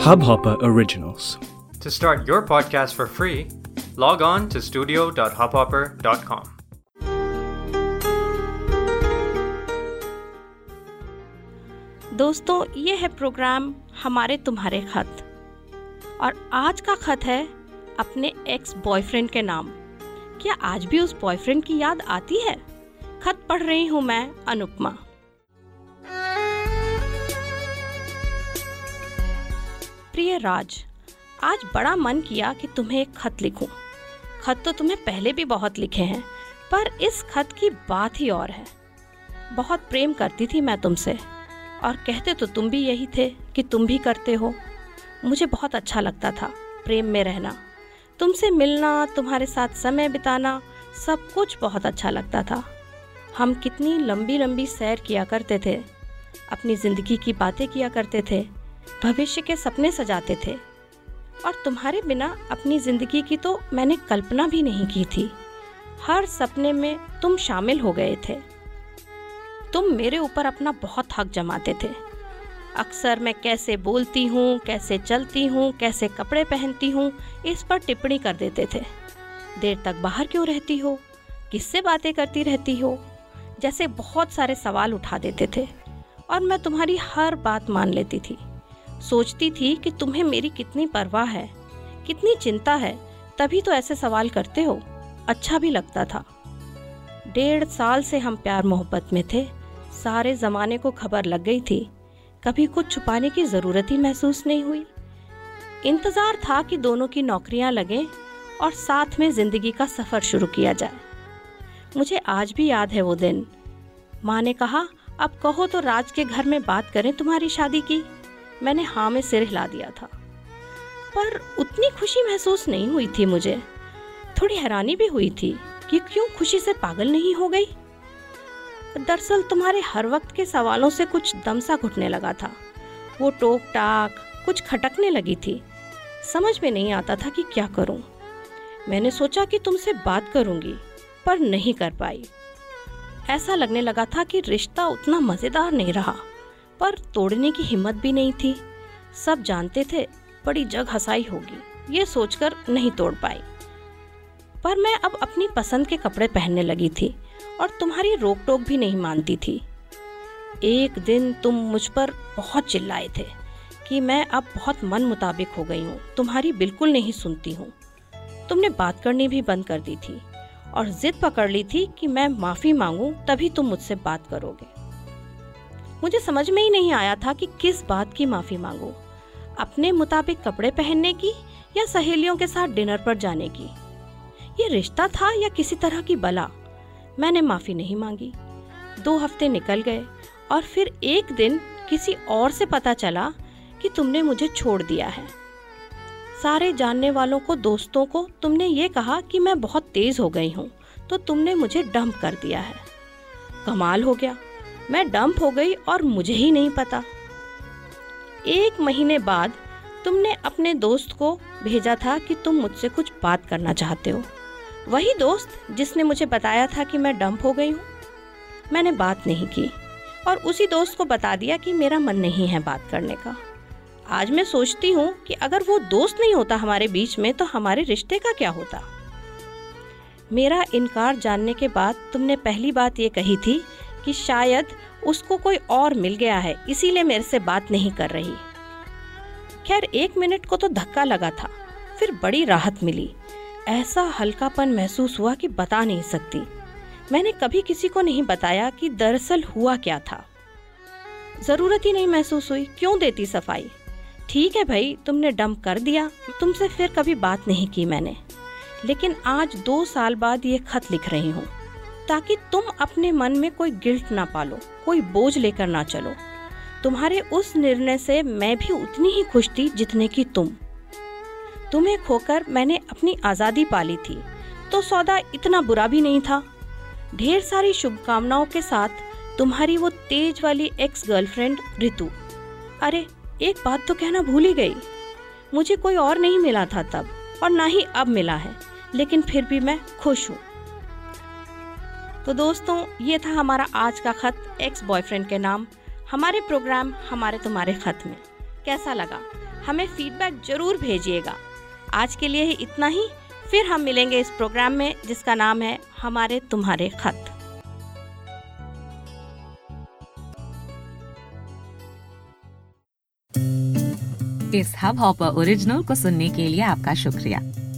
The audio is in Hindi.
Hubhopper Originals. To start your podcast for free, log on to studio.hubhopper.com. दोस्तों ये है प्रोग्राम हमारे तुम्हारे खत और आज का खत है अपने एक्स बॉयफ्रेंड के नाम क्या आज भी उस बॉयफ्रेंड की याद आती है खत पढ़ रही हूँ मैं अनुपमा प्रिय राज, आज बड़ा मन किया कि तुम्हें एक खत लिखूं। खत तो तुम्हें पहले भी बहुत लिखे हैं, पर इस खत की बात ही और है। बहुत प्रेम करती थी मैं तुमसे, और कहते तो तुम भी यही थे कि तुम भी करते हो। मुझे बहुत अच्छा लगता था प्रेम में रहना। तुमसे मिलना, तुम्हारे साथ समय बिताना, सब कुछ बहुत अच्छा लगता था। हम कितनी लंबी लंबी सैर किया करते थे, अपनी ज़िंदगी की बातें किया करते थे भविष्य के सपने सजाते थे। और तुम्हारे बिना अपनी ज़िंदगी की तो मैंने कल्पना भी नहीं की थी। हर सपने में तुम शामिल हो गए थे। तुम मेरे ऊपर अपना बहुत हक जमाते थे। अक्सर मैं कैसे बोलती हूँ, कैसे चलती हूँ, कैसे कपड़े पहनती हूँ, इस पर टिप्पणी कर देते थे। देर तक बाहर क्यों रहती हो? किससे बातें करती रहती हो? जैसे बहुत सारे सवाल उठा देते थे। और मैं तुम्हारी हर बात मान लेती थी। सोचती थी कि तुम्हें मेरी कितनी परवाह है, कितनी चिंता है, तभी तो ऐसे सवाल करते हो। अच्छा भी लगता था। डेढ़ साल से हम प्यार मोहब्बत में थे। सारे ज़माने को खबर लग गई थी। कभी कुछ छुपाने की ज़रूरत ही महसूस नहीं हुई। इंतज़ार था कि दोनों की नौकरियाँ लगें और साथ में ज़िंदगी का सफ़र शुरू किया जाए। मुझे आज भी याद है वो दिन। माँ ने कहा, अब कहो तो राज के घर में बात करें तुम्हारी शादी की। मैंने हाँ में सिर हिला दिया था। पर उतनी खुशी महसूस नहीं हुई थी मुझे। थोड़ी हैरानी भी हुई थी कि क्यों खुशी से पागल नहीं हो गई। दरअसल तुम्हारे हर वक्त के सवालों से कुछ दम सा घुटने लगा था। वो टोक टाक कुछ खटकने लगी थी। समझ में नहीं आता था कि क्या करूँ। मैंने सोचा कि तुमसे बात करूँगी, पर नहीं कर पाई। ऐसा लगने लगा था कि रिश्ता उतना मज़ेदार नहीं रहा। पर तोड़ने की हिम्मत भी नहीं थी। सब जानते थे, बड़ी जग हसाई होगी, ये सोचकर नहीं तोड़ पाई। पर मैं अब अपनी पसंद के कपड़े पहनने लगी थी और तुम्हारी रोक टोक भी नहीं मानती थी। एक दिन तुम मुझ पर बहुत चिल्लाए थे कि मैं अब बहुत मन मुताबिक हो गई हूँ, तुम्हारी बिल्कुल नहीं सुनती हूँ। तुमने बात करनी भी बंद कर दी थी और जिद पकड़ ली थी कि मैं माफ़ी मांगू, तभी तुम मुझसे बात करोगे। मुझे समझ में ही नहीं आया था कि किस बात की माफ़ी मांगू। अपने मुताबिक कपड़े पहनने की या सहेलियों के साथ डिनर पर जाने की? ये रिश्ता था या किसी तरह की बला? मैंने माफ़ी नहीं मांगी। दो हफ़्ते निकल गए और फिर एक दिन किसी और से पता चला कि तुमने मुझे छोड़ दिया है। सारे जानने वालों को, दोस्तों को तुमने ये कहा कि मैं बहुत तेज़ हो गई हूँ तो तुमने मुझे डंप कर दिया है। कमाल हो गया। मैं डंप हो गई और मुझे ही नहीं पता। एक महीने बाद तुमने अपने दोस्त को भेजा था कि तुम मुझसे कुछ बात करना चाहते हो। वही दोस्त जिसने मुझे बताया था कि मैं डंप हो गई हूँ। मैंने बात नहीं की और उसी दोस्त को बता दिया कि मेरा मन नहीं है बात करने का। आज मैं सोचती हूँ कि अगर वो दोस्त नहीं होता हमारे बीच में तो हमारे रिश्ते का क्या होता? मेरा इनकार जानने के बाद तुमने पहली बात ये कही थी कि शायद उसको कोई और मिल गया है, इसीलिए मेरे से बात नहीं कर रही। खैर, एक मिनट को तो धक्का लगा था, फिर बड़ी राहत मिली। ऐसा हल्कापन महसूस हुआ कि बता नहीं सकती। मैंने कभी किसी को नहीं बताया कि दरअसल हुआ क्या था। ज़रूरत ही नहीं महसूस हुई, क्यों देती सफ़ाई? ठीक है भाई, तुमने डंप कर दिया, तुमसे फिर कभी बात नहीं की मैंने। लेकिन आज दो साल बाद ये खत लिख रही हूँ। ताकि तुम अपने मन में कोई गिल्ट ना पालो, कोई बोझ लेकर ना चलो। तुम्हारे उस निर्णय से मैं भी उतनी ही खुश थी जितने की तुम। तुम्हें खोकर मैंने अपनी आज़ादी पाली थी तो सौदा इतना बुरा भी नहीं था। ढेर सारी शुभकामनाओं के साथ तुम्हारी वो तेज वाली एक्स गर्लफ्रेंड ऋतु अरे, एक बात तो कहना भूल ही गई। मुझे कोई और नहीं मिला था तब, और ना ही अब मिला है, लेकिन फिर भी मैं खुश हूँ। तो दोस्तों, ये था हमारा आज का खत एक्स बॉयफ्रेंड के नाम। हमारे प्रोग्राम हमारे तुम्हारे खत में। कैसा लगा? हमें फीडबैक ज़रूर भेजिएगा। आज के लिए ही इतना ही। फिर हम मिलेंगे इस प्रोग्राम में, जिसका नाम है, हमारे तुम्हारे खत। इस हब हॉपर ओरिजिनल को सुनने के लिए आपका शुक्रिया।